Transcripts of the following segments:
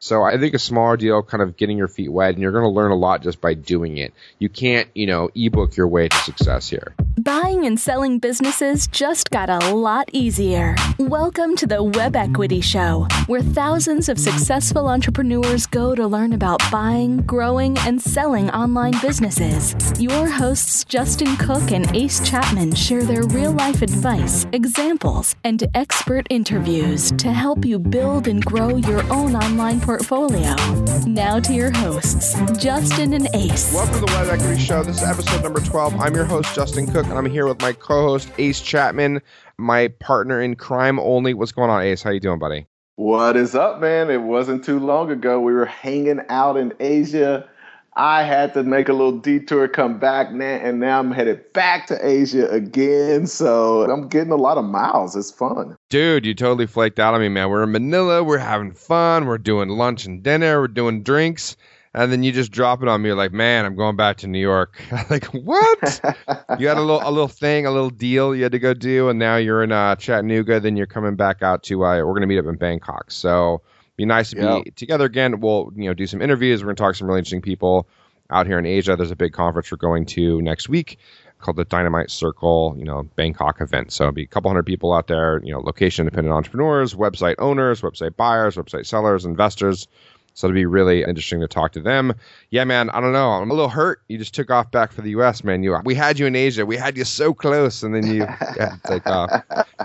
So I think a smaller deal, kind of getting your feet wet, and you're going to learn a lot just by doing it. You can't, you know, ebook your way to success here. Buying and selling businesses just got a lot easier. Welcome to the Web Equity Show, where thousands of successful entrepreneurs go to learn about buying, growing, and selling online businesses. Your hosts, Justin Cook and Ace Chapman, share their real life advice, examples, and expert interviews to help you build and grow your own online portfolio. Now to your hosts, Justin and Ace. Welcome to the Web Equity Show. This is episode number 12. I'm your host, Justin Cook, I'm here with my co-host, Ace Chapman, my partner in crime only. What's going on, Ace? How you doing, buddy? What is up, man? It wasn't too long ago. We were hanging out in Asia I had to make a little detour, come back, and now I'm headed back to Asia again. So I'm getting a lot of miles. It's fun. Dude, you totally flaked out on me, man. We're in Manila. We're having fun. We're doing lunch and dinner. We're doing drinks. And then you just drop it on me. You're like, man, I'm going back to New York. like, what? you had a little, a little thing, a little deal you had to go do, and now you're in uh, Chattanooga. Then you're coming back out to. Uh, we're gonna meet up in Bangkok. So be nice to yep. be together again. We'll you know do some interviews. We're gonna talk to some really interesting people out here in Asia. There's a big conference we're going to next week called the Dynamite Circle, you know, Bangkok event. So it'll be a couple hundred people out there, you know, location independent entrepreneurs, website owners, website buyers, website sellers, investors. So it'll be really interesting to talk to them. Yeah, man, I don't know. I'm a little hurt. You just took off back for the US, man. You we had you in Asia. We had you so close and then you yeah, take off.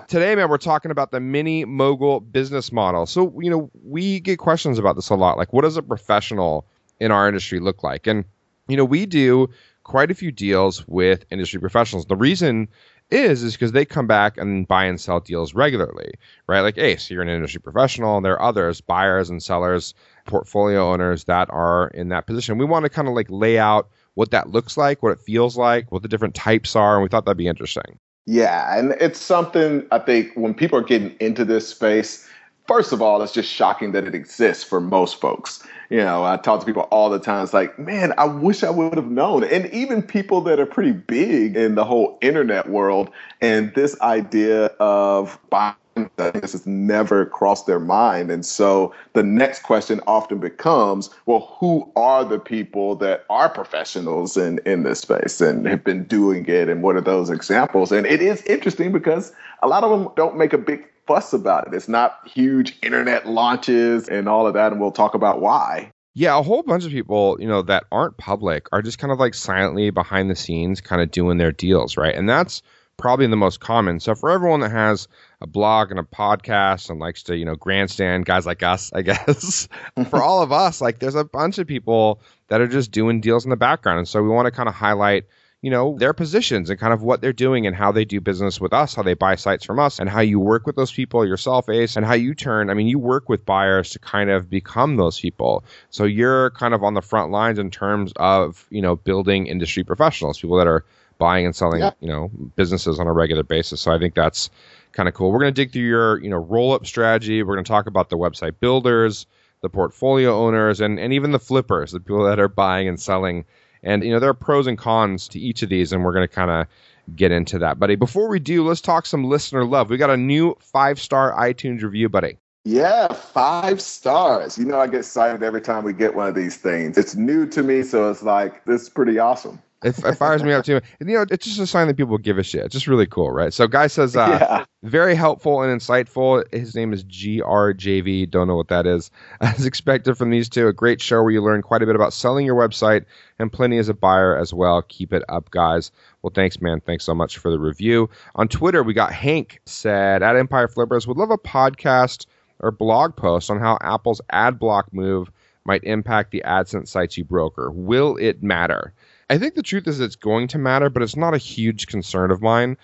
Today, man, we're talking about the mini mogul business model. So, you know, we get questions about this a lot. Like what does a professional in our industry look like? And you know, we do quite a few deals with industry professionals. The reason is is because they come back and buy and sell deals regularly, right? Like, hey, so you're an industry professional, and there are others, buyers and sellers, portfolio owners that are in that position. We want to kind of like lay out what that looks like, what it feels like, what the different types are, and we thought that'd be interesting. Yeah, and it's something I think when people are getting into this space, first of all, it's just shocking that it exists for most folks. You know, I talk to people all the time. It's like, man, I wish I would have known. And even people that are pretty big in the whole internet world and this idea of buying this has never crossed their mind. And so the next question often becomes, well, who are the people that are professionals in, in this space and have been doing it? And what are those examples? And it is interesting because a lot of them don't make a big fuss about it. It's not huge internet launches and all of that, and we'll talk about why. Yeah, a whole bunch of people, you know, that aren't public are just kind of like silently behind the scenes, kind of doing their deals, right? And that's probably the most common. So for everyone that has a blog and a podcast and likes to, you know, grandstand guys like us, I guess, for all of us, like there's a bunch of people that are just doing deals in the background. And so we want to kind of highlight you know, their positions and kind of what they're doing and how they do business with us, how they buy sites from us, and how you work with those people yourself, Ace, and how you turn. I mean, you work with buyers to kind of become those people. So you're kind of on the front lines in terms of, you know, building industry professionals, people that are buying and selling, yeah. you know, businesses on a regular basis. So I think that's kind of cool. We're going to dig through your, you know, roll up strategy. We're going to talk about the website builders, the portfolio owners, and, and even the flippers, the people that are buying and selling and you know there are pros and cons to each of these, and we're going to kind of get into that. Buddy, before we do, let's talk some listener love. We got a new five star iTunes review, buddy. Yeah, five stars. You know, I get excited every time we get one of these things. It's new to me, so it's like this is pretty awesome. It, it fires me up too. And, you know, it's just a sign that people give a shit. It's just really cool, right? So, guy says, uh, yeah. very helpful and insightful. His name is GRJV. Don't know what that is. As expected from these two, a great show where you learn quite a bit about selling your website and plenty as a buyer as well. Keep it up, guys. Well, thanks, man. Thanks so much for the review. On Twitter, we got Hank said, at Empire Flippers, would love a podcast or blog post on how Apple's ad block move might impact the AdSense sites you broker. Will it matter? I think the truth is it's going to matter, but it's not a huge concern of mine.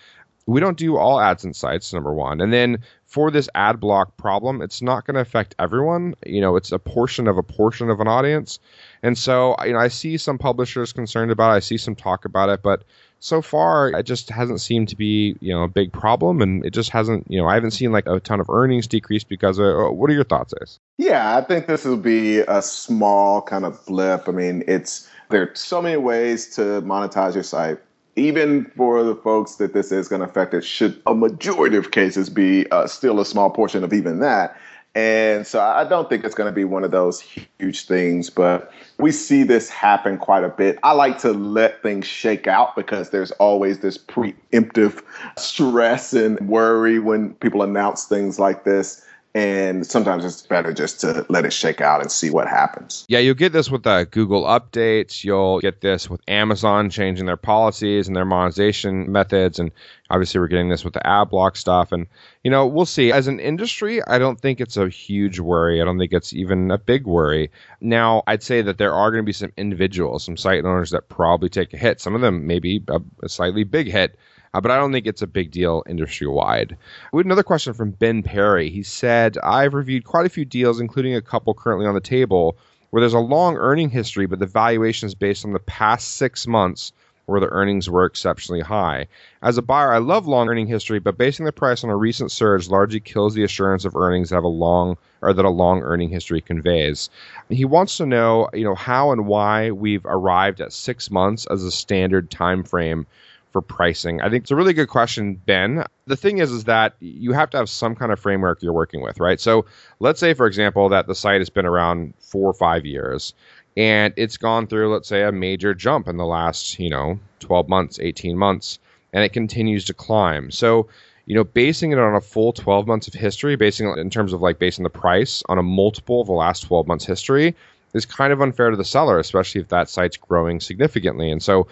We don't do all ads AdSense sites, number one. And then for this ad block problem, it's not going to affect everyone. You know, it's a portion of a portion of an audience. And so, you know, I see some publishers concerned about it. I see some talk about it, but so far it just hasn't seemed to be, you know, a big problem. And it just hasn't, you know, I haven't seen like a ton of earnings decrease because of, uh, what are your thoughts, Ace? Yeah, I think this will be a small kind of blip. I mean, it's, there are so many ways to monetize your site. Even for the folks that this is going to affect, it should a majority of cases be uh, still a small portion of even that. And so I don't think it's going to be one of those huge things, but we see this happen quite a bit. I like to let things shake out because there's always this preemptive stress and worry when people announce things like this and sometimes it's better just to let it shake out and see what happens. Yeah, you'll get this with the Google updates. You'll get this with Amazon changing their policies and their monetization methods, and obviously we're getting this with the ad block stuff. And you know, we'll see. As an industry, I don't think it's a huge worry. I don't think it's even a big worry. Now, I'd say that there are going to be some individuals, some site owners that probably take a hit. Some of them maybe a, a slightly big hit uh, but I don't think it's a big deal industry wide. We had another question from Ben Perry. He said, I've reviewed quite a few deals, including a couple currently on the table, where there's a long earning history, but the valuation is based on the past six months where the earnings were exceptionally high. As a buyer, I love long earning history, but basing the price on a recent surge largely kills the assurance of earnings that have a long or that a long earning history conveys. He wants to know, you know, how and why we've arrived at six months as a standard time frame for pricing? I think it's a really good question, Ben. The thing is, is that you have to have some kind of framework you're working with, right? So let's say, for example, that the site has been around four or five years and it's gone through, let's say, a major jump in the last, you know, 12 months, 18 months, and it continues to climb. So, you know, basing it on a full 12 months of history, basing it in terms of like basing the price on a multiple of the last 12 months history is kind of unfair to the seller, especially if that site's growing significantly. And so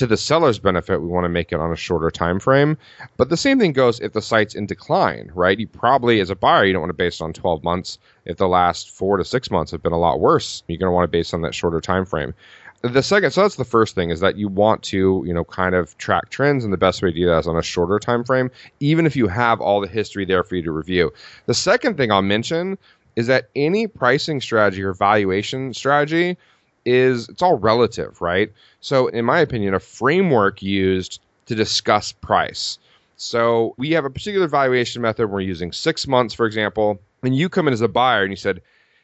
to the seller's benefit, we want to make it on a shorter time frame. But the same thing goes if the site's in decline, right? You probably, as a buyer, you don't want to base it on 12 months. If the last four to six months have been a lot worse, you're going to want to base on that shorter time frame. The second, so that's the first thing, is that you want to, you know, kind of track trends, and the best way to do that is on a shorter time frame, even if you have all the history there for you to review. The second thing I'll mention is that any pricing strategy or valuation strategy is it's all relative, right? So, in my opinion, a framework used to discuss price. So, we have a particular valuation method. We're using six months, for example, and you come in as a buyer and you said,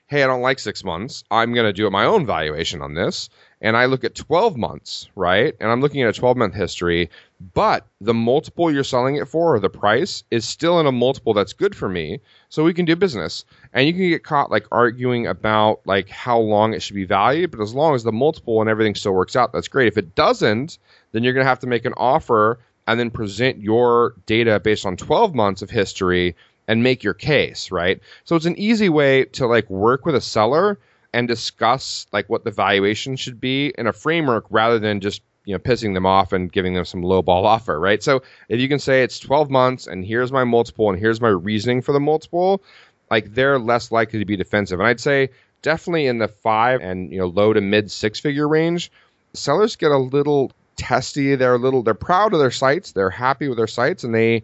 Hey, I don't like six months. I'm going to do my own valuation on this and I look at 12 months, right? And I'm looking at a 12 month history, but the multiple you're selling it for or the price is still in a multiple that's good for me. So we can do business. And you can get caught like arguing about like how long it should be valued, but as long as the multiple and everything still works out, that's great. If it doesn't, then you're going to have to make an offer and then present your data based on 12 months of history and make your case, right? So it's an easy way to like work with a seller and discuss like what the valuation should be in a framework rather than just you know pissing them off and giving them some low ball offer right? So if you can say it's 12 months and here's my multiple and here's my reasoning for the multiple like they're less likely to be defensive. And i'd say definitely in the five and you know low to mid six figure range sellers get a little testy. They're a little they're proud of their sites. They're happy with their sites. And they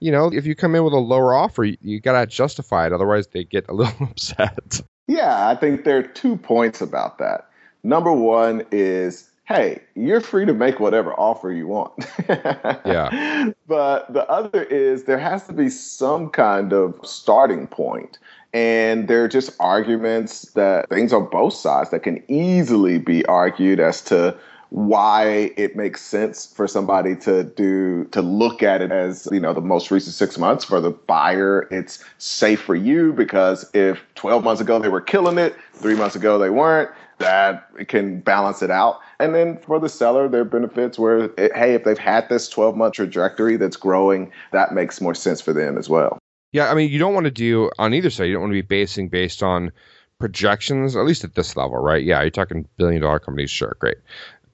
you know if you come in with a lower offer you, you got to justify it. Otherwise they get a little upset yeah, I think there are two points about that. Number one is, hey, you're free to make whatever offer you want. yeah. But the other is there has to be some kind of starting point. And there are just arguments that things on both sides that can easily be argued as to why it makes sense for somebody to do to look at it as you know the most recent six months for the buyer. It's safe for you because if 12 months ago they were killing it three months ago they weren't that can balance it out. And then for the seller there are benefits where it, hey if they've had this 12 month trajectory that's growing that makes more sense for them as well. Yeah i mean you don't want to do on either side you don't want to be basing based on projections, at least at this level, right? Yeah, you're talking billion dollar companies, sure, great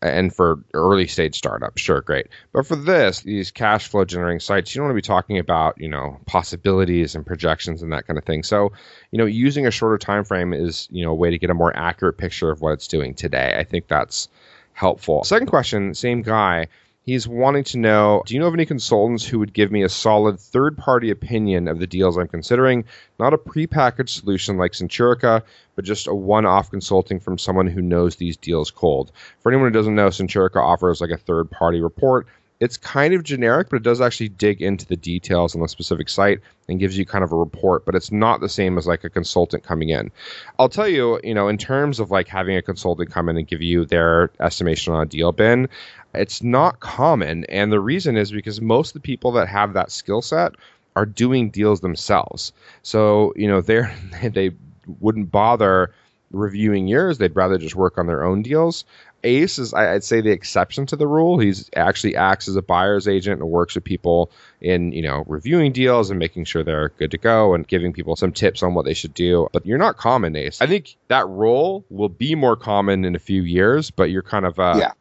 and for early stage startups, sure, great. But for this, these cash flow generating sites, you don't want to be talking about, you know, possibilities and projections and that kind of thing. So, you know, using a shorter time frame is, you know, a way to get a more accurate picture of what it's doing today. I think that's helpful. Second question, same guy. He's wanting to know Do you know of any consultants who would give me a solid third party opinion of the deals I'm considering? Not a prepackaged solution like Centurica, but just a one off consulting from someone who knows these deals cold. For anyone who doesn't know, Centurica offers like a third party report. It's kind of generic, but it does actually dig into the details on the specific site and gives you kind of a report, but it's not the same as like a consultant coming in. I'll tell you, you know, in terms of like having a consultant come in and give you their estimation on a deal bin, it's not common. And the reason is because most of the people that have that skill set are doing deals themselves. So, you know, they're they wouldn't bother reviewing yours. They'd rather just work on their own deals. Ace is, I'd say, the exception to the rule. He's actually acts as a buyer's agent and works with people in, you know, reviewing deals and making sure they're good to go and giving people some tips on what they should do. But you're not common, Ace. I think that role will be more common in a few years, but you're kind of, uh, yeah,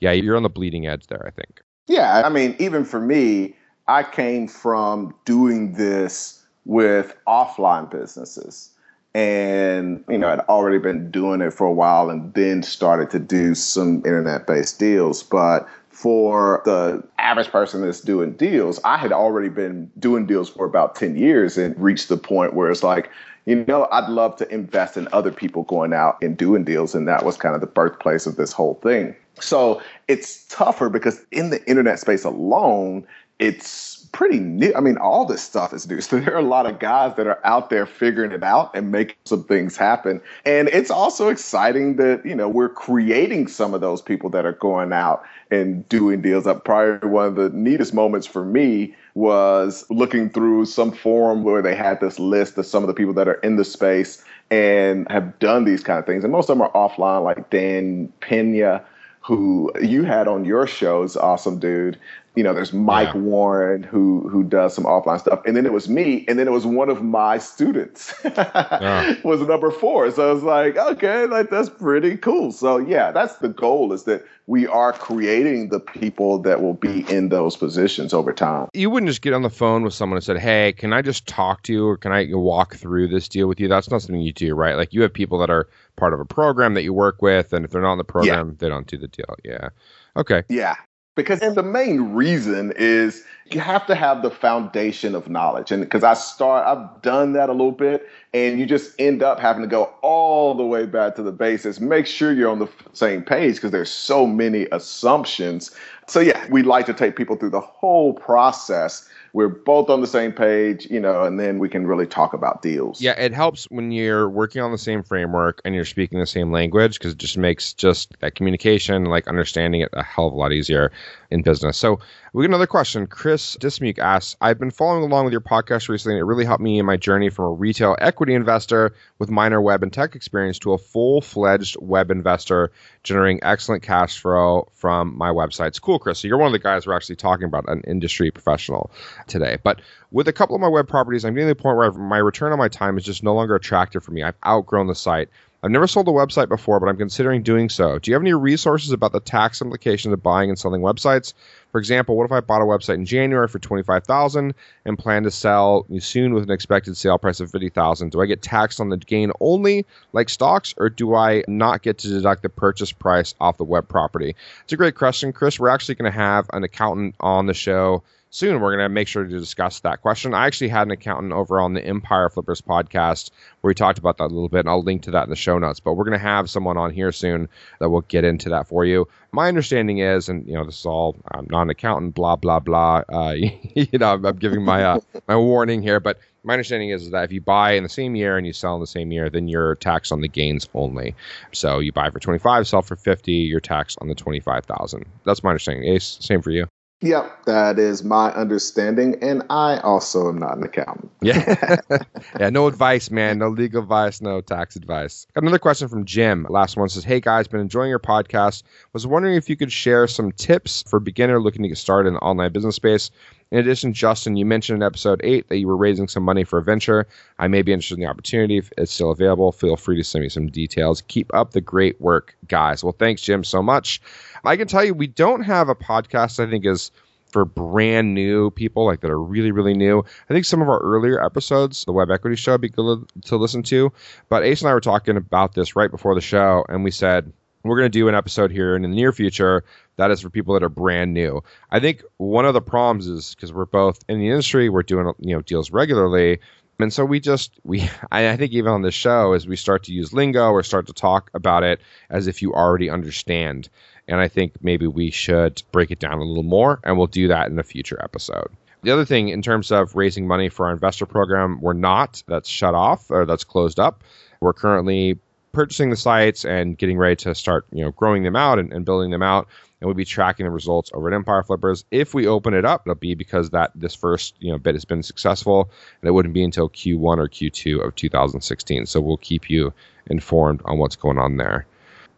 yeah, you're on the bleeding edge there. I think. Yeah, I mean, even for me, I came from doing this with offline businesses and you know i'd already been doing it for a while and then started to do some internet based deals. But for the average person that's doing deals i had already been doing deals for about 10 years and reached the point where it's like you know i'd love to invest in other people going out and doing deals. And that was kind of the birthplace of this whole thing. So it's tougher because in the internet space alone it's pretty new. I mean, all this stuff is new. So there are a lot of guys that are out there figuring it out and making some things happen. And it's also exciting that, you know, we're creating some of those people that are going out and doing deals. Uh, Up prior, one of the neatest moments for me was looking through some forum where they had this list of some of the people that are in the space and have done these kind of things. And most of them are offline, like Dan Pena who you had on your shows, awesome dude you know, there's Mike yeah. Warren who who does some offline stuff, and then it was me, and then it was one of my students yeah. was number four. So I was like, okay, like that's pretty cool. So yeah, that's the goal is that we are creating the people that will be in those positions over time. You wouldn't just get on the phone with someone and said, "Hey, can I just talk to you, or can I walk through this deal with you?" That's not something you do, right? Like you have people that are part of a program that you work with, and if they're not in the program, yeah. they don't do the deal. Yeah. Okay. Yeah because the main reason is you have to have the foundation of knowledge. And because i start i've done that a little bit and you just end up having to go all the way back to the basis make sure you're on the same page because there's so many assumptions. So yeah we like to take people through the whole process we're both on the same page, you know, and then we can really talk about deals. Yeah, it helps when you're working on the same framework and you're speaking the same language because it just makes just that communication, like understanding it, a hell of a lot easier in business. So we get another question. Chris Dismuke asks, I've been following along with your podcast recently, and it really helped me in my journey from a retail equity investor with minor web and tech experience to a full fledged web investor generating excellent cash flow from my websites. Cool, Chris. So you're one of the guys we're actually talking about, an industry professional today. But with a couple of my web properties, I'm getting to the point where my return on my time is just no longer attractive for me. I've outgrown the site. I've never sold a website before, but I'm considering doing so. Do you have any resources about the tax implications of buying and selling websites? For example, what if I bought a website in January for twenty five thousand and plan to sell soon with an expected sale price of fifty thousand? Do I get taxed on the gain only, like stocks, or do I not get to deduct the purchase price off the web property? It's a great question, Chris. We're actually going to have an accountant on the show soon. We're going to make sure to discuss that question. I actually had an accountant over on the Empire Flippers podcast where we talked about that a little bit, and I'll link to that in the show notes. But we're going to have someone on here soon that will get into that for you. My understanding is, and you know, this is all I'm not an accountant, blah blah blah. Uh, you know, I'm, giving my uh, my warning here, but my understanding is that if you buy in the same year and you sell in the same year, then you're taxed on the gains only. So you buy for 25, sell for 50, you're taxed on the 25,000. That's my understanding. Ace, same for you. Yep, that is my understanding, and I also am not an accountant. yeah, yeah, no advice, man. No legal advice, no tax advice. Got another question from Jim. Last one says, "Hey guys, been enjoying your podcast. Was wondering if you could share some tips for beginner looking to get started in the online business space. In addition, Justin, you mentioned in episode eight that you were raising some money for a venture. I may be interested in the opportunity. If it's still available, feel free to send me some details. Keep up the great work, guys. Well, thanks, Jim, so much. I can tell you, we don't have a podcast. I think is for brand new people like that are really really new. I think some of our earlier episodes, the Web Equity Show, would be good to listen to. But Ace and I were talking about this right before the show, and we said we're going to do an episode here in the near future that is for people that are brand new. I think one of the problems is because we're both in the industry, we're doing you know deals regularly, and so we just we I think even on this show as we start to use lingo or start to talk about it as if you already understand. And I think maybe we should break it down a little more, and we'll do that in a future episode. The other thing, in terms of raising money for our investor program, we're not. That's shut off or that's closed up. We're currently purchasing the sites and getting ready to start, you know, growing them out and, and building them out. and we'll be tracking the results over at Empire Flippers. If we open it up, it'll be because that this first you know bit has been successful, and it wouldn't be until Q1 or Q2 of 2016. So we'll keep you informed on what's going on there.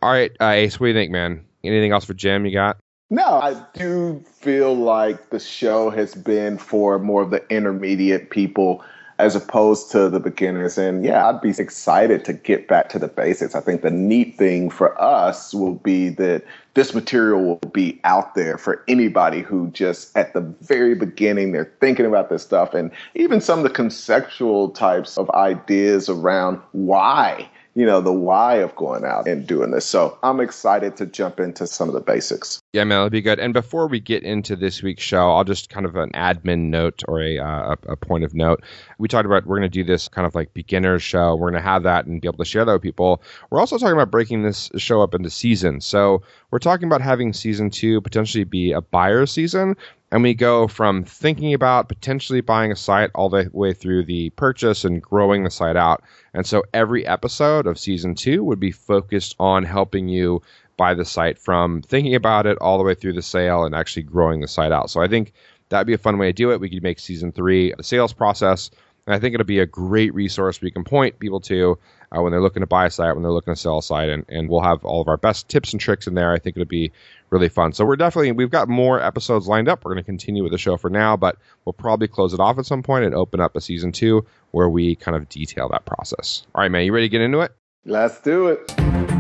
All right, uh, Ace, what do you think, man? Anything else for Jim you got? No, I do feel like the show has been for more of the intermediate people as opposed to the beginners. And yeah, I'd be excited to get back to the basics. I think the neat thing for us will be that this material will be out there for anybody who just at the very beginning they're thinking about this stuff and even some of the conceptual types of ideas around why you know, the why of going out and doing this. So I'm excited to jump into some of the basics. Yeah, man, that'll be good. And before we get into this week's show, I'll just kind of an admin note or a, uh, a point of note. We talked about we're going to do this kind of like beginner's show. We're going to have that and be able to share that with people. We're also talking about breaking this show up into seasons. So we're talking about having season two potentially be a buyer season, and we go from thinking about potentially buying a site all the way through the purchase and growing the site out. And so every episode of season two would be focused on helping you buy the site from thinking about it all the way through the sale and actually growing the site out. So I think that'd be a fun way to do it. We could make season three the sales process. And I think it'll be a great resource we can point people to uh, when they're looking to buy a site, when they're looking to sell a site, and, and we'll have all of our best tips and tricks in there. I think it'll be really fun. So we're definitely we've got more episodes lined up. We're going to continue with the show for now, but we'll probably close it off at some point and open up a season two where we kind of detail that process. All right, man, you ready to get into it? Let's do it.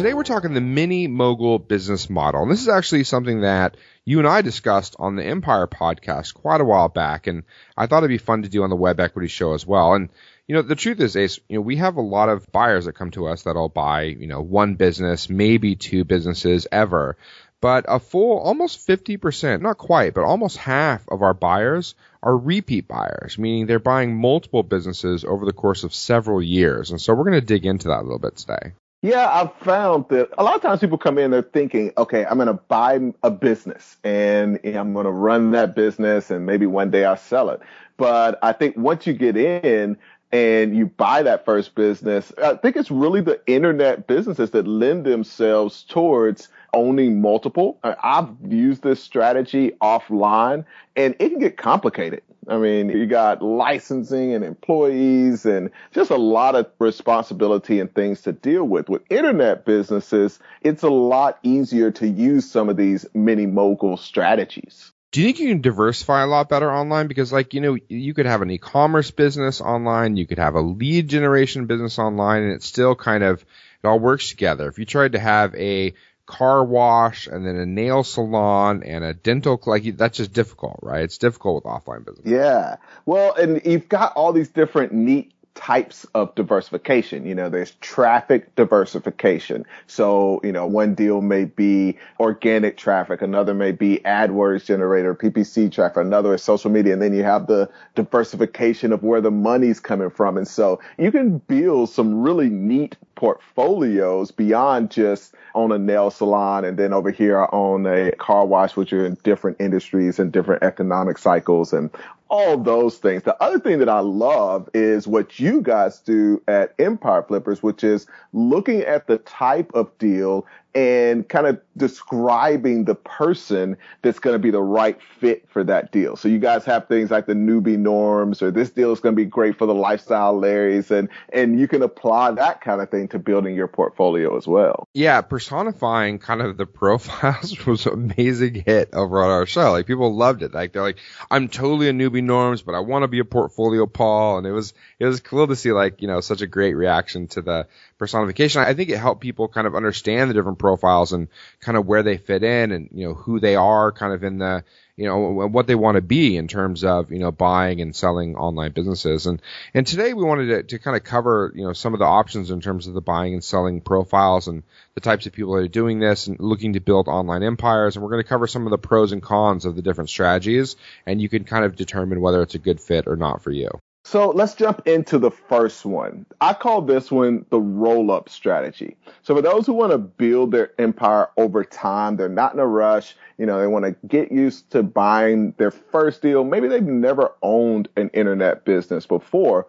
Today we're talking the mini mogul business model. And this is actually something that you and I discussed on the Empire podcast quite a while back. And I thought it'd be fun to do on the Web Equity Show as well. And you know, the truth is, Ace, you know, we have a lot of buyers that come to us that'll buy, you know, one business, maybe two businesses ever. But a full, almost 50%, not quite, but almost half of our buyers are repeat buyers, meaning they're buying multiple businesses over the course of several years. And so we're going to dig into that a little bit today. Yeah, I've found that a lot of times people come in, they're thinking, okay, I'm going to buy a business and I'm going to run that business and maybe one day I'll sell it. But I think once you get in, and you buy that first business, I think it's really the internet businesses that lend themselves towards owning multiple. I've used this strategy offline and it can get complicated. I mean, you got licensing and employees and just a lot of responsibility and things to deal with. With internet businesses, it's a lot easier to use some of these mini mogul strategies do you think you can diversify a lot better online? Because like, you know, you could have an e-commerce business online, you could have a lead generation business online, and it still kind of, it all works together. If you tried to have a car wash and then a nail salon and a dental, like that's just difficult, right? It's difficult with offline business. Yeah. Well, and you've got all these different neat types of diversification. You know, there's traffic diversification. So, you know, one deal may be organic traffic, another may be AdWords generator, PPC traffic, another is social media, and then you have the diversification of where the money's coming from. And so you can build some really neat portfolios beyond just own a nail salon and then over here I own a car wash, which are in different industries and different economic cycles and all those things. The other thing that I love is what you guys do at Empire Flippers, which is looking at the type of deal and kind of describing the person that's going to be the right fit for that deal. So you guys have things like the newbie norms or this deal is going to be great for the lifestyle Larrys and, and you can apply that kind of thing to building your portfolio as well. Yeah. Personifying kind of the profiles was an amazing hit over on our show. Like people loved it. Like they're like, I'm totally a newbie norms, but I want to be a portfolio Paul. And it was, it was cool to see like, you know, such a great reaction to the, personification. I think it helped people kind of understand the different profiles and kind of where they fit in and, you know, who they are kind of in the, you know, what they want to be in terms of, you know, buying and selling online businesses. And, and today we wanted to, to kind of cover, you know, some of the options in terms of the buying and selling profiles and the types of people that are doing this and looking to build online empires. And we're going to cover some of the pros and cons of the different strategies. And you can kind of determine whether it's a good fit or not for you. So let's jump into the first one. I call this one the roll up strategy. So for those who want to build their empire over time, they're not in a rush. You know, they want to get used to buying their first deal. Maybe they've never owned an internet business before.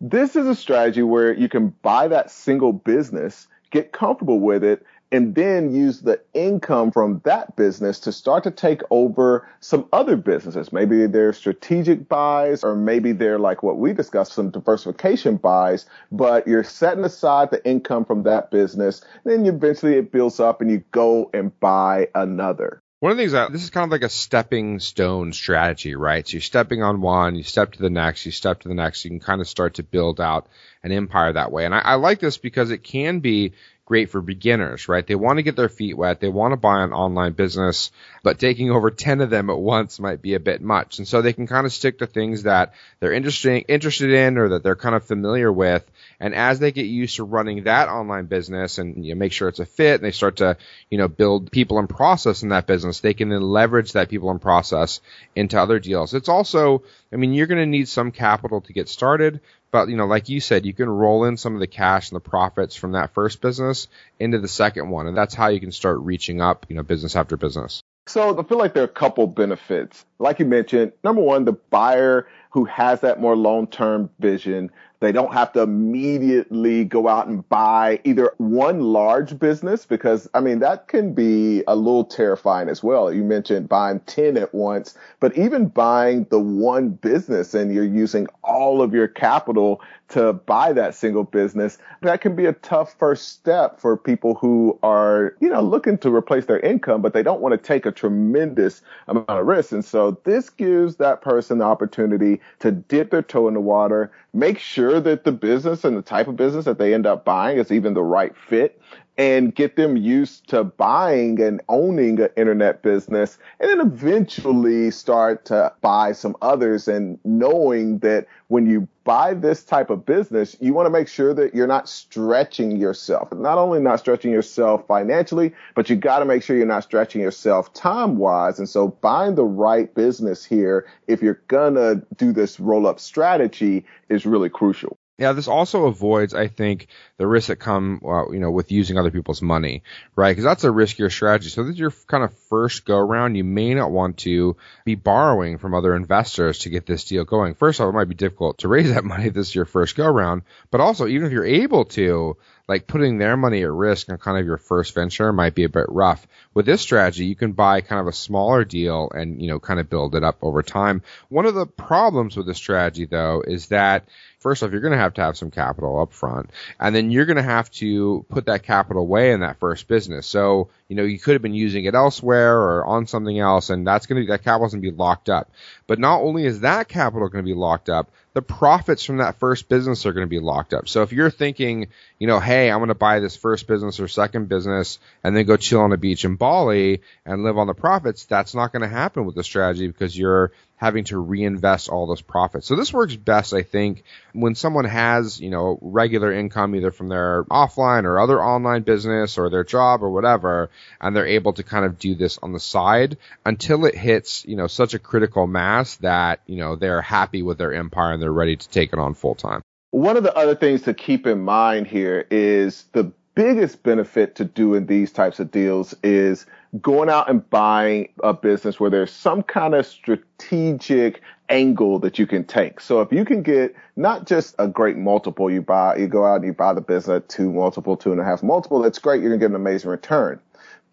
This is a strategy where you can buy that single business, get comfortable with it, and then use the income from that business to start to take over some other businesses. Maybe they're strategic buys or maybe they're like what we discussed, some diversification buys, but you're setting aside the income from that business. Then eventually it builds up and you go and buy another. One of the things that this is kind of like a stepping stone strategy, right? So you're stepping on one, you step to the next, you step to the next. You can kind of start to build out an empire that way. And I, I like this because it can be great for beginners, right? They want to get their feet wet. They want to buy an online business, but taking over 10 of them at once might be a bit much. And so they can kind of stick to things that they're interesting, interested in or that they're kind of familiar with. And as they get used to running that online business and you know, make sure it's a fit and they start to, you know, build people and process in that business, they can then leverage that people and process into other deals. It's also, I mean, you're going to need some capital to get started, but you know, like you said, you can roll in some of the cash and the profits from that first business into the second one, and that's how you can start reaching up, you know, business after business. So I feel like there are a couple benefits. Like you mentioned, number one, the buyer who has that more long-term vision they don't have to immediately go out and buy either one large business because I mean, that can be a little terrifying as well. You mentioned buying 10 at once, but even buying the one business and you're using all of your capital to buy that single business, that can be a tough first step for people who are, you know, looking to replace their income, but they don't want to take a tremendous amount of risk. And so this gives that person the opportunity to dip their toe in the water, make sure that the business and the type of business that they end up buying is even the right fit and get them used to buying and owning an internet business and then eventually start to buy some others and knowing that when you buy this type of business, you want to make sure that you're not stretching yourself. Not only not stretching yourself financially, but you got to make sure you're not stretching yourself time wise. And so buying the right business here, if you're going to do this roll up strategy is really crucial. Yeah, this also avoids, I think, the risks that come, well, you know, with using other people's money, right? Because that's a riskier strategy. So this is your kind of first go around. You may not want to be borrowing from other investors to get this deal going. First off, it might be difficult to raise that money if this is your first go around. But also, even if you're able to, like putting their money at risk on kind of your first venture might be a bit rough. With this strategy, you can buy kind of a smaller deal and, you know, kind of build it up over time. One of the problems with this strategy though is that first off, you're going to have to have some capital up front and then you're going to have to put that capital away in that first business. So, you know, you could have been using it elsewhere or on something else and that's going to, that capital is going to be locked up. But not only is that capital going to be locked up, the profits from that first business are going to be locked up. So if you're thinking, you know, hey, I'm going to buy this first business or second business and then go chill on a beach in Bali and live on the profits, that's not going to happen with the strategy because you're having to reinvest all those profits. So this works best, I think, when someone has, you know, regular income either from their offline or other online business or their job or whatever, and they're able to kind of do this on the side until it hits, you know, such a critical mass that, you know, they're happy with their empire and they're ready to take it on full time. One of the other things to keep in mind here is the biggest benefit to doing these types of deals is going out and buying a business where there's some kind of strategic angle that you can take. So if you can get not just a great multiple, you buy, you go out and you buy the business at two multiple, two and a half multiple, that's great. You're going to get an amazing return.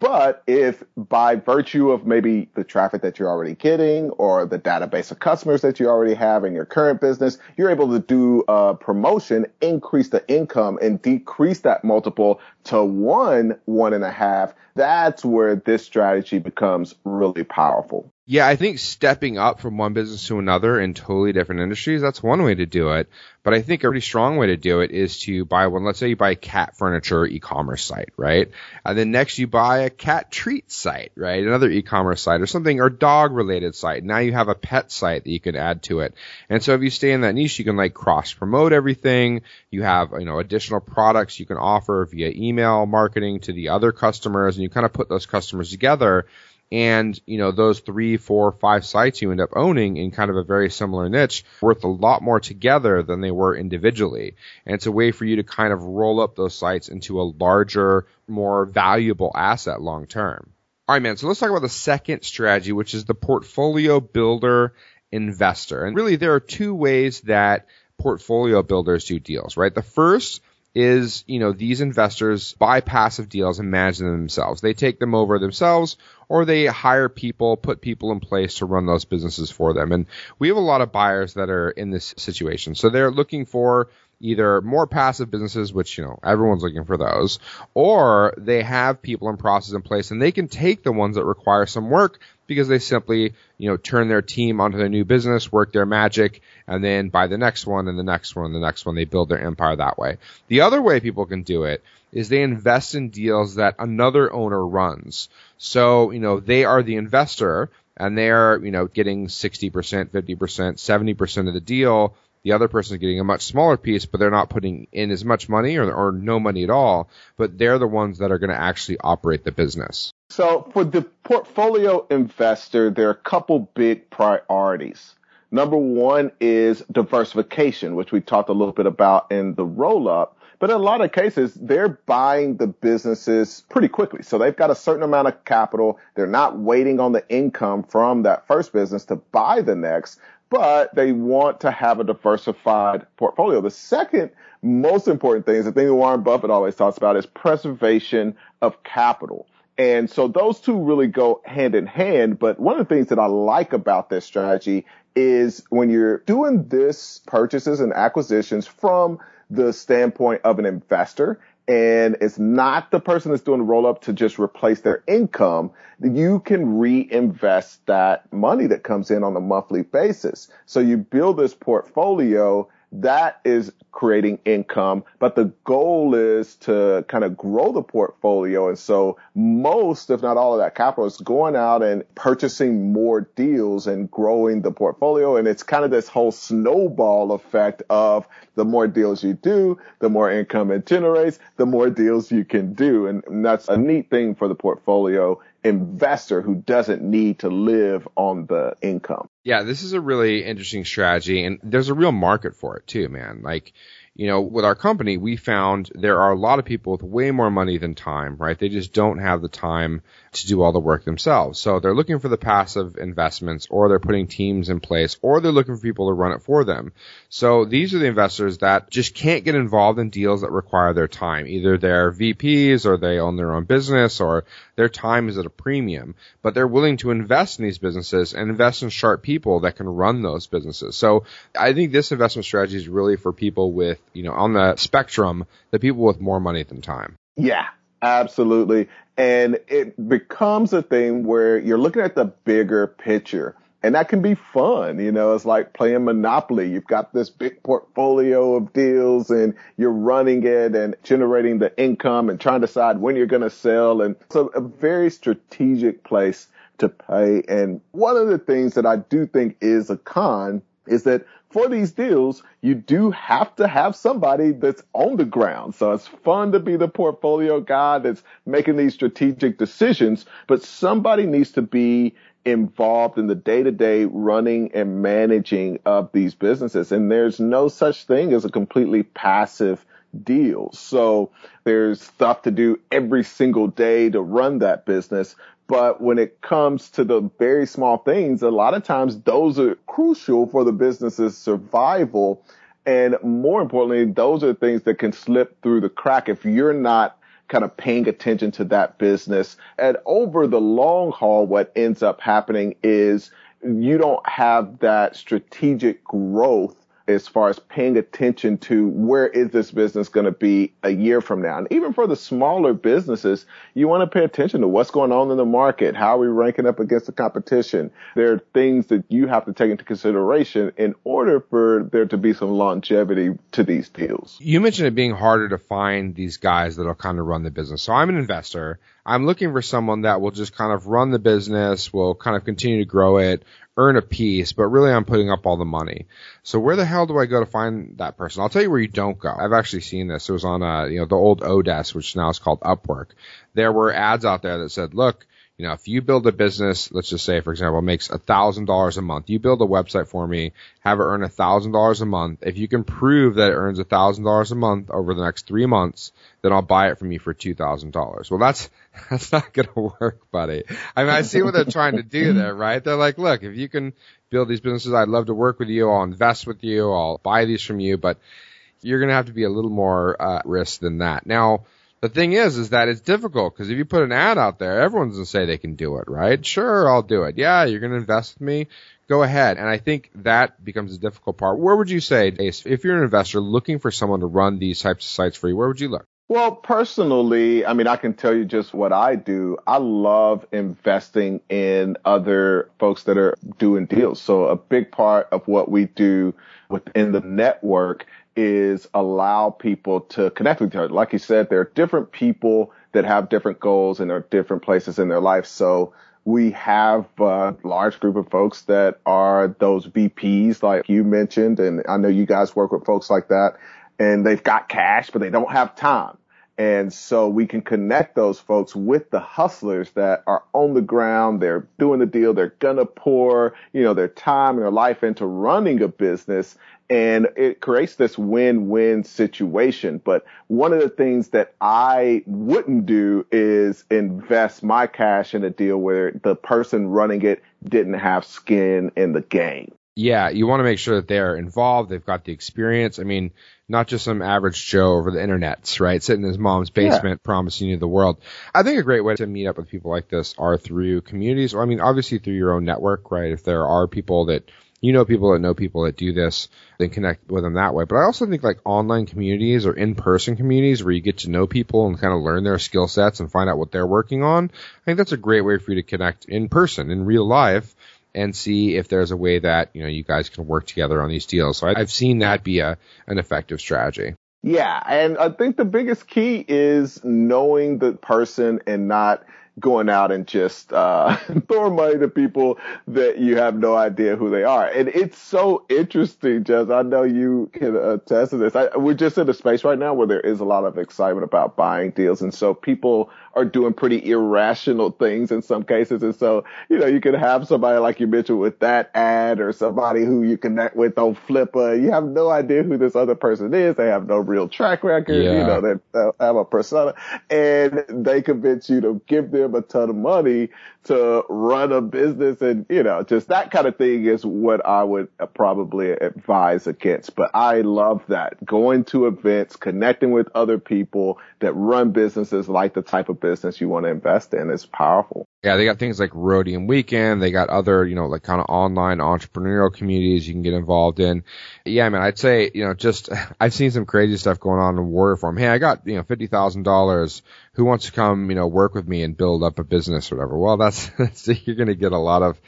But if by virtue of maybe the traffic that you're already getting or the database of customers that you already have in your current business, you're able to do a promotion, increase the income and decrease that multiple to one, one and a half, that's where this strategy becomes really powerful. Yeah, I think stepping up from one business to another in totally different industries, that's one way to do it. But I think a pretty strong way to do it is to buy one, let's say you buy a cat furniture e-commerce site, right? And then next you buy a cat treat site, right? Another e-commerce site or something, or dog related site. Now you have a pet site that you can add to it. And so if you stay in that niche, you can like cross promote everything. You have, you know, additional products you can offer via email marketing to the other customers and you kind of put those customers together and you know those three, four, five sites you end up owning in kind of a very similar niche worth a lot more together than they were individually. And it's a way for you to kind of roll up those sites into a larger, more valuable asset long term. All right, man. So let's talk about the second strategy, which is the portfolio builder investor. And really, there are two ways that portfolio builders do deals, right? The first is, you know, these investors buy passive deals and manage them themselves. They take them over themselves or they hire people, put people in place to run those businesses for them. And we have a lot of buyers that are in this situation. So they're looking for either more passive businesses, which, you know, everyone's looking for those, or they have people and process in place and they can take the ones that require some work because they simply, you know, turn their team onto their new business, work their magic, and then buy the next one and the next one and the next one. They build their empire that way. The other way people can do it is they invest in deals that another owner runs. So, you know, they are the investor and they're, you know, getting 60%, 50%, 70% of the deal the other person is getting a much smaller piece, but they're not putting in as much money or, or no money at all. But they're the ones that are going to actually operate the business. So for the portfolio investor, there are a couple big priorities. Number one is diversification, which we talked a little bit about in the roll up. But in a lot of cases, they're buying the businesses pretty quickly. So they've got a certain amount of capital. They're not waiting on the income from that first business to buy the next but they want to have a diversified portfolio. The second most important thing is the thing that Warren Buffett always talks about is preservation of capital. And so those two really go hand in hand. But one of the things that I like about this strategy is when you're doing this purchases and acquisitions from the standpoint of an investor, and it's not the person that's doing the roll up to just replace their income, you can reinvest that money that comes in on a monthly basis. So you build this portfolio that is creating income, but the goal is to kind of grow the portfolio. And so most, if not all of that capital is going out and purchasing more deals and growing the portfolio. And it's kind of this whole snowball effect of the more deals you do, the more income it generates, the more deals you can do. And that's a neat thing for the portfolio investor who doesn't need to live on the income. Yeah, this is a really interesting strategy and there's a real market for it too, man. Like, you know, with our company, we found there are a lot of people with way more money than time, right? They just don't have the time to do all the work themselves. So they're looking for the passive investments or they're putting teams in place or they're looking for people to run it for them. So these are the investors that just can't get involved in deals that require their time. Either they're VPs or they own their own business or their time is at a premium, but they're willing to invest in these businesses and invest in sharp people that can run those businesses. So I think this investment strategy is really for people with, you know, on the spectrum, the people with more money than time. Yeah, Absolutely. And it becomes a thing where you're looking at the bigger picture. And that can be fun. You know, it's like playing Monopoly. You've got this big portfolio of deals and you're running it and generating the income and trying to decide when you're going to sell. And so a very strategic place to pay. And one of the things that I do think is a con is that for these deals, you do have to have somebody that's on the ground. So it's fun to be the portfolio guy that's making these strategic decisions, but somebody needs to be involved in the day to day running and managing of these businesses. And there's no such thing as a completely passive deal. So there's stuff to do every single day to run that business. But when it comes to the very small things, a lot of times those are crucial for the business's survival. And more importantly, those are things that can slip through the crack if you're not kind of paying attention to that business. And over the long haul, what ends up happening is you don't have that strategic growth as far as paying attention to where is this business going to be a year from now. And even for the smaller businesses, you want to pay attention to what's going on in the market. How are we ranking up against the competition? There are things that you have to take into consideration in order for there to be some longevity to these deals. You mentioned it being harder to find these guys that'll kind of run the business. So I'm an investor. I'm looking for someone that will just kind of run the business, will kind of continue to grow it, earn a piece, but really I'm putting up all the money. So where the hell do I go to find that person? I'll tell you where you don't go. I've actually seen this. It was on, uh, you know, the old Odesk, which now is called Upwork. There were ads out there that said, look, you know, if you build a business, let's just say, for example, makes a thousand dollars a month, you build a website for me, have it earn a thousand dollars a month. If you can prove that it earns a thousand dollars a month over the next three months, then I'll buy it from you for two thousand dollars. Well, that's that's not going to work, buddy. I mean, I see what they're trying to do there, right? They're like, look, if you can build these businesses, I'd love to work with you. I'll invest with you. I'll buy these from you, but you're going to have to be a little more uh, risk than that. Now, the thing is, is that it's difficult because if you put an ad out there, everyone's to say they can do it, right? Sure, I'll do it. Yeah, you're to invest with me. Go ahead. And I think that becomes a difficult part. Where would you say, if you're an investor looking for someone to run these types of sites for you, where would you look? Well, personally, I mean, I can tell you just what I do. I love investing in other folks that are doing deals. So a big part of what we do within the network is allow people to connect with each other. Like you said, there are different people that have different goals and are different places in their life. So we have a large group of folks that are those VPs like you mentioned. And I know you guys work with folks like that and they've got cash, but they don't have time. And so we can connect those folks with the hustlers that are on the ground. They're doing the deal. They're to pour, you know, their time and their life into running a business and it creates this win-win situation. But one of the things that I wouldn't do is invest my cash in a deal where the person running it didn't have skin in the game. Yeah, you want to make sure that they're involved. They've got the experience. I mean, not just some average Joe over the internets, right? Sitting in his mom's basement yeah. promising you the world. I think a great way to meet up with people like this are through communities. Or, I mean, obviously through your own network, right? If there are people that you know people that know people that do this, then connect with them that way. But I also think like online communities or in-person communities where you get to know people and kind of learn their skill sets and find out what they're working on. I think that's a great way for you to connect in person, in real life, and see if there's a way that, you know, you guys can work together on these deals. So I've seen that be a, an effective strategy. Yeah. And I think the biggest key is knowing the person and not going out and just uh, throwing money to people that you have no idea who they are. And it's so interesting, Jess. I know you can attest to this. I, we're just in a space right now where there is a lot of excitement about buying deals. And so people are doing pretty irrational things in some cases. And so, you know, you can have somebody like you mentioned with that ad or somebody who you connect with on Flippa. You have no idea who this other person is. They have no real track record. Yeah. You know, they have a persona and they convince you to give them a ton of money to run a business and, you know, just that kind of thing is what I would probably advise against. But I love that going to events, connecting with other people that run businesses like the type of business you want to invest in is powerful. Yeah, they got things like Rhodium Weekend. They got other, you know, like kind of online entrepreneurial communities you can get involved in. Yeah, I mean, I'd say, you know, just, I've seen some crazy stuff going on in Warrior Forum. Hey, I got, you know, $50,000. Who wants to come, you know, work with me and build up a business or whatever? Well, that's, that's you're going to get a lot of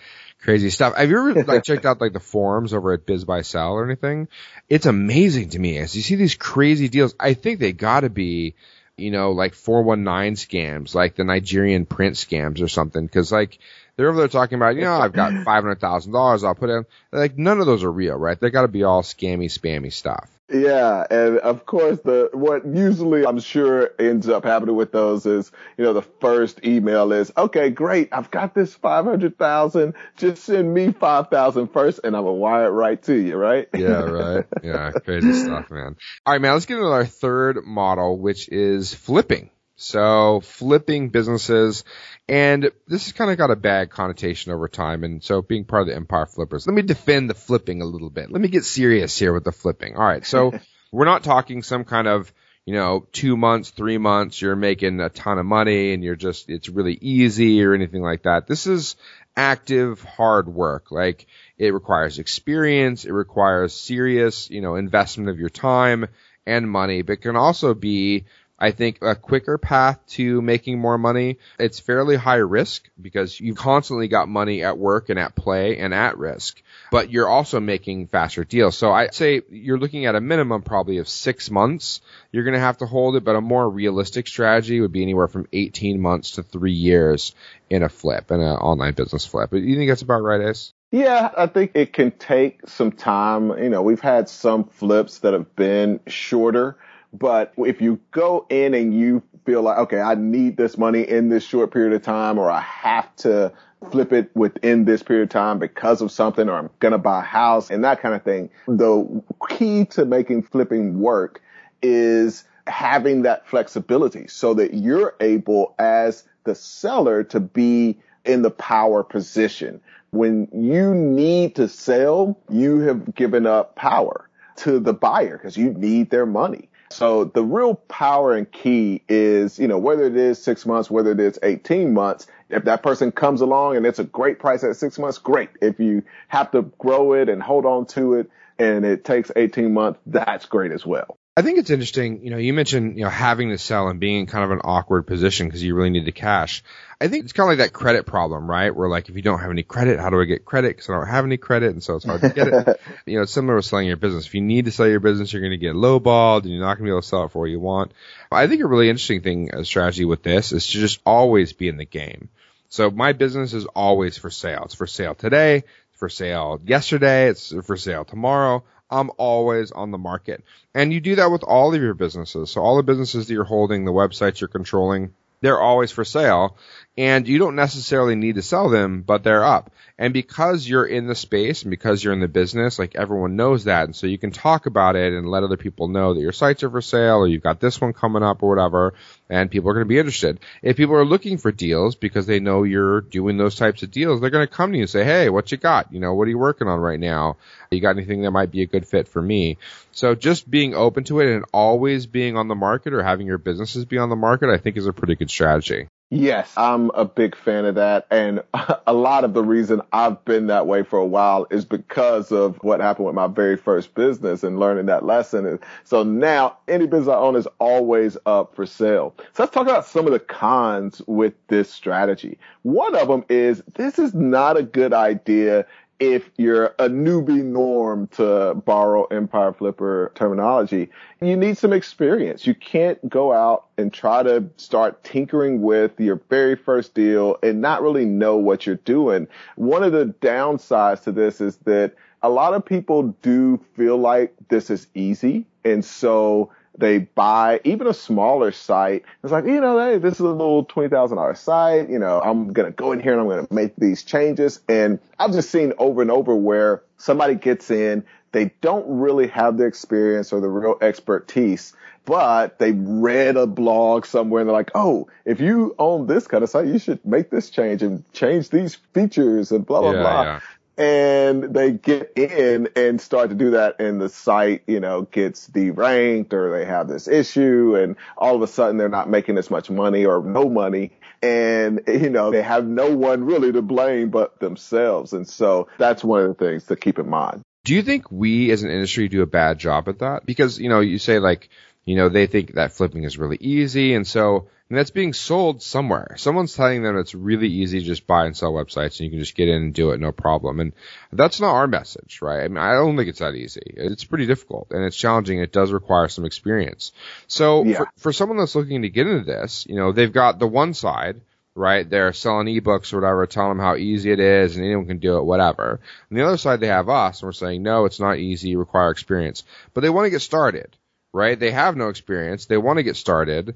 crazy stuff. Have you ever like checked out like the forums over at Biz by BizBuySell or anything? It's amazing to me as you see these crazy deals. I think they gotta be, you know, like 419 scams, like the Nigerian print scams or something. Cause like, they're over there talking about, you know, I've got $500,000 I'll put in. Like, none of those are real, right? They gotta be all scammy, spammy stuff. Yeah, and of course, the what usually I'm sure ends up happening with those is, you know, the first email is, okay, great, I've got this five hundred thousand. Just send me five thousand first, and I'm gonna wire it right to you, right? Yeah, right. Yeah, crazy stuff, man. All right, man. Let's get into our third model, which is flipping. So flipping businesses, and this has kind of got a bad connotation over time. And so being part of the Empire Flippers, let me defend the flipping a little bit. Let me get serious here with the flipping. All right. So we're not talking some kind of, you know, two months, three months, you're making a ton of money and you're just, it's really easy or anything like that. This is active, hard work. Like it requires experience. It requires serious, you know, investment of your time and money, but can also be I think a quicker path to making more money. It's fairly high risk because you've constantly got money at work and at play and at risk, but you're also making faster deals. So I'd say you're looking at a minimum probably of six months. You're going to have to hold it, but a more realistic strategy would be anywhere from 18 months to three years in a flip, in an online business flip. You think that's about right, Ace? Yeah, I think it can take some time. You know, we've had some flips that have been shorter but if you go in and you feel like, okay, I need this money in this short period of time, or I have to flip it within this period of time because of something, or I'm going to buy a house and that kind of thing. The key to making flipping work is having that flexibility so that you're able as the seller to be in the power position. When you need to sell, you have given up power to the buyer because you need their money. So the real power and key is, you know, whether it is six months, whether it is 18 months, if that person comes along and it's a great price at six months, great. If you have to grow it and hold on to it and it takes 18 months, that's great as well. I think it's interesting. You know, you mentioned, you know, having to sell and being in kind of an awkward position because you really need the cash. I think it's kind of like that credit problem, right? Where like, if you don't have any credit, how do I get credit? Because I don't have any credit. And so it's hard to get it. you know, it's similar with selling your business. If you need to sell your business, you're going to get lowballed and you're not going to be able to sell it for what you want. I think a really interesting thing, a strategy with this is to just always be in the game. So my business is always for sale. It's for sale today. It's for sale yesterday. It's for sale tomorrow. I'm always on the market. And you do that with all of your businesses. So all the businesses that you're holding, the websites you're controlling, they're always for sale and you don't necessarily need to sell them, but they're up. And because you're in the space and because you're in the business, like everyone knows that. And so you can talk about it and let other people know that your sites are for sale or you've got this one coming up or whatever. And people are going to be interested. If people are looking for deals because they know you're doing those types of deals, they're going to come to you and say, Hey, what you got? You know, what are you working on right now? You got anything that might be a good fit for me? So just being open to it and always being on the market or having your businesses be on the market, I think is a pretty good strategy. Yes, I'm a big fan of that. And a lot of the reason I've been that way for a while is because of what happened with my very first business and learning that lesson. so now any business I own is always up for sale. So let's talk about some of the cons with this strategy. One of them is this is not a good idea if you're a newbie norm to borrow Empire Flipper terminology, you need some experience. You can't go out and try to start tinkering with your very first deal and not really know what you're doing. One of the downsides to this is that a lot of people do feel like this is easy. And so they buy even a smaller site. It's like, you know, hey, this is a little $20,000 site. You know, I'm going to go in here and I'm going to make these changes. And I've just seen over and over where somebody gets in, they don't really have the experience or the real expertise, but they read a blog somewhere and they're like, oh, if you own this kind of site, you should make this change and change these features and blah, blah, yeah, blah. Yeah and they get in and start to do that and the site, you know, gets deranked or they have this issue and all of a sudden they're not making as much money or no money. And, you know, they have no one really to blame but themselves. And so that's one of the things to keep in mind. Do you think we as an industry do a bad job at that? Because, you know, you say like, you know, they think that flipping is really easy. And so and that's being sold somewhere. Someone's telling them it's really easy to just buy and sell websites and you can just get in and do it no problem. And that's not our message, right? I mean, I don't think it's that easy. It's pretty difficult and it's challenging. It does require some experience. So yeah. for, for someone that's looking to get into this, you know, they've got the one side, right? They're selling ebooks or whatever, telling them how easy it is and anyone can do it, whatever. On the other side, they have us and we're saying, no, it's not easy, you require experience. But they want to get started, right? They have no experience. They want to get started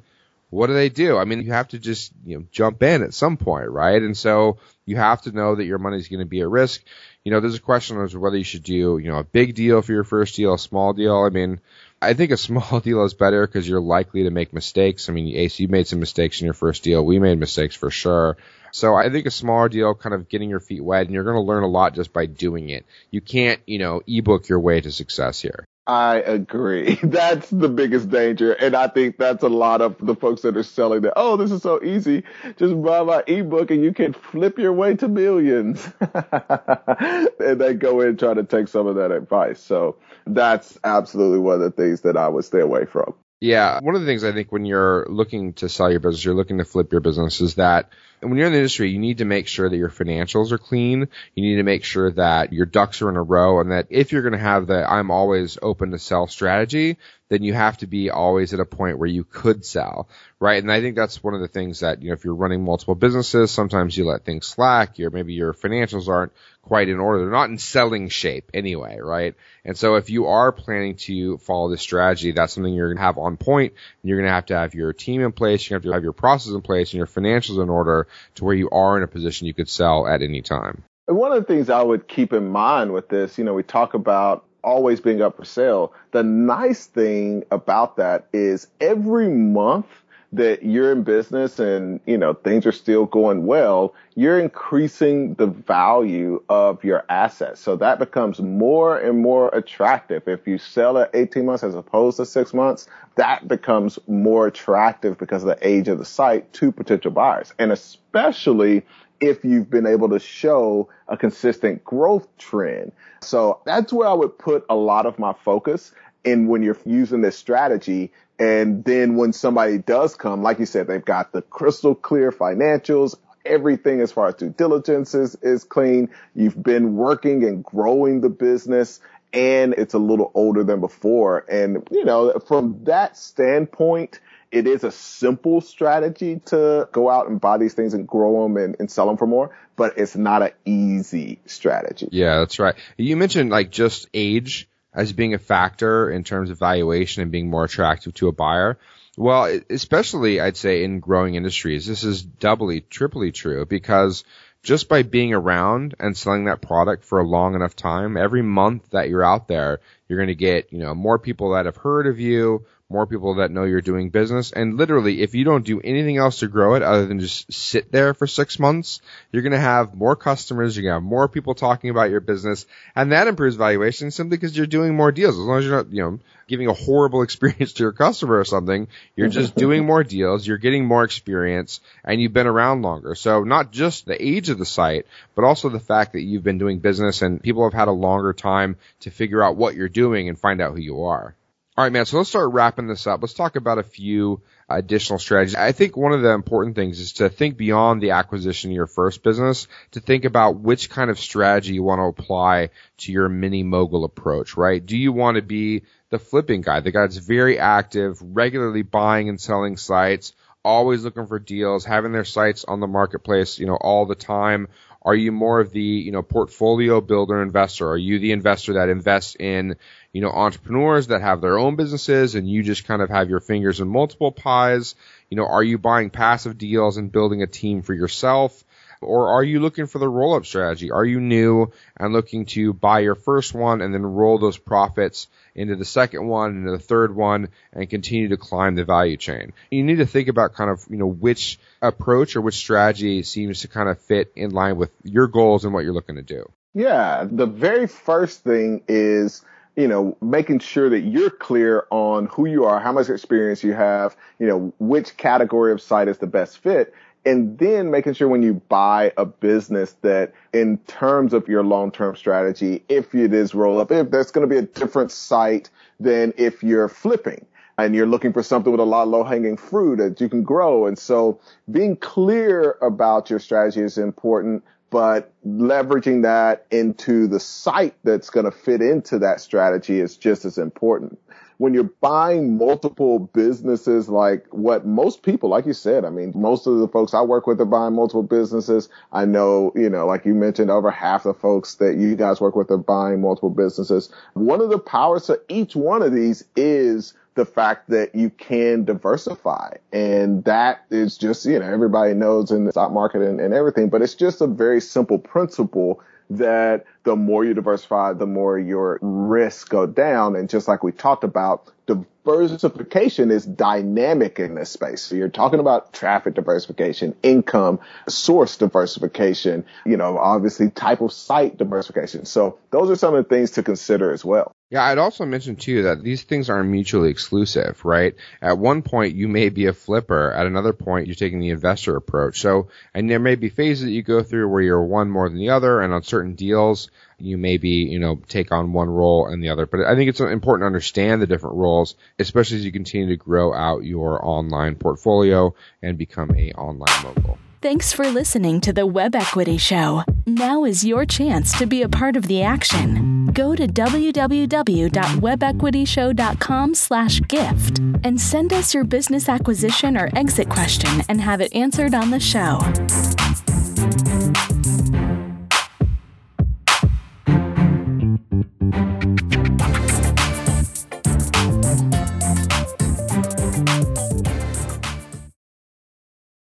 what do they do? I mean, you have to just, you know, jump in at some point, right? And so you have to know that your money is going to be at risk. You know, there's a question of whether you should do, you know, a big deal for your first deal, a small deal. I mean, I think a small deal is better because you're likely to make mistakes. I mean, Ace, you made some mistakes in your first deal. We made mistakes for sure. So I think a smaller deal, kind of getting your feet wet, and you're going to learn a lot just by doing it. You can't, you know, ebook your way to success here. I agree. That's the biggest danger. And I think that's a lot of the folks that are selling that, oh, this is so easy. Just buy my ebook and you can flip your way to millions. and they go in and try to take some of that advice. So that's absolutely one of the things that I would stay away from. Yeah. One of the things I think when you're looking to sell your business, you're looking to flip your business is that when you're in the industry, you need to make sure that your financials are clean. You need to make sure that your ducks are in a row and that if you're going to have the I'm always open to sell strategy, then you have to be always at a point where you could sell, right? And I think that's one of the things that, you know, if you're running multiple businesses, sometimes you let things slack, or maybe your financials aren't quite in order. They're not in selling shape anyway, right? And so if you are planning to follow this strategy, that's something you're going to have on point. You're going to have to have your team in place. You're going to have to have your process in place and your financials in order to where you are in a position you could sell at any time. And one of the things I would keep in mind with this, you know, we talk about always being up for sale. The nice thing about that is every month that you're in business and, you know, things are still going well, you're increasing the value of your assets. So that becomes more and more attractive. If you sell at 18 months as opposed to six months, that becomes more attractive because of the age of the site to potential buyers. And especially if you've been able to show a consistent growth trend. So that's where I would put a lot of my focus in when you're using this strategy. And then when somebody does come, like you said, they've got the crystal clear financials. Everything as far as due diligence is, is clean. You've been working and growing the business and it's a little older than before. And, you know, from that standpoint, it is a simple strategy to go out and buy these things and grow them and, and sell them for more, but it's not an easy strategy. Yeah, that's right. You mentioned like just age as being a factor in terms of valuation and being more attractive to a buyer. Well, especially I'd say in growing industries, this is doubly, triply true because just by being around and selling that product for a long enough time, every month that you're out there, you're going to get, you know, more people that have heard of you, more people that know you're doing business. And literally, if you don't do anything else to grow it other than just sit there for six months, you're going to have more customers. You're going to have more people talking about your business and that improves valuation simply because you're doing more deals. As long as you're not, you know, giving a horrible experience to your customer or something, you're just doing more deals. You're getting more experience and you've been around longer. So not just the age of the site, but also the fact that you've been doing business and people have had a longer time to figure out what you're doing and find out who you are. All right, man. So let's start wrapping this up. Let's talk about a few additional strategies. I think one of the important things is to think beyond the acquisition of your first business to think about which kind of strategy you want to apply to your mini mogul approach, right? Do you want to be the flipping guy, the guy that's very active, regularly buying and selling sites, always looking for deals, having their sites on the marketplace, you know, all the time? Are you more of the, you know, portfolio builder investor? Are you the investor that invests in, you know, entrepreneurs that have their own businesses and you just kind of have your fingers in multiple pies? You know, are you buying passive deals and building a team for yourself? Or are you looking for the roll up strategy? Are you new and looking to buy your first one and then roll those profits into the second one, into the third one, and continue to climb the value chain? You need to think about kind of, you know, which approach or which strategy seems to kind of fit in line with your goals and what you're looking to do. Yeah. The very first thing is, you know, making sure that you're clear on who you are, how much experience you have, you know, which category of site is the best fit and then making sure when you buy a business that in terms of your long-term strategy, if it is roll up, if there's going to be a different site than if you're flipping and you're looking for something with a lot of low hanging fruit that you can grow. And so being clear about your strategy is important, but leveraging that into the site that's going to fit into that strategy is just as important when you're buying multiple businesses, like what most people, like you said, I mean, most of the folks I work with are buying multiple businesses. I know, you know, like you mentioned, over half the folks that you guys work with are buying multiple businesses. One of the powers to each one of these is the fact that you can diversify. And that is just, you know, everybody knows in the stock market and, and everything, but it's just a very simple principle that the more you diversify, the more your risks go down. And just like we talked about, diversification is dynamic in this space. So you're talking about traffic diversification, income, source diversification, you know, obviously type of site diversification. So those are some of the things to consider as well. Yeah, I'd also mention too that these things aren't mutually exclusive, right? At one point you may be a flipper, at another point you're taking the investor approach. So, and there may be phases that you go through where you're one more than the other, and on certain deals you maybe, you know, take on one role and the other. But I think it's important to understand the different roles, especially as you continue to grow out your online portfolio and become a online mogul. Thanks for listening to the Web Equity Show. Now is your chance to be a part of the action. Go to www.webequityshow.com/gift and send us your business acquisition or exit question and have it answered on the show.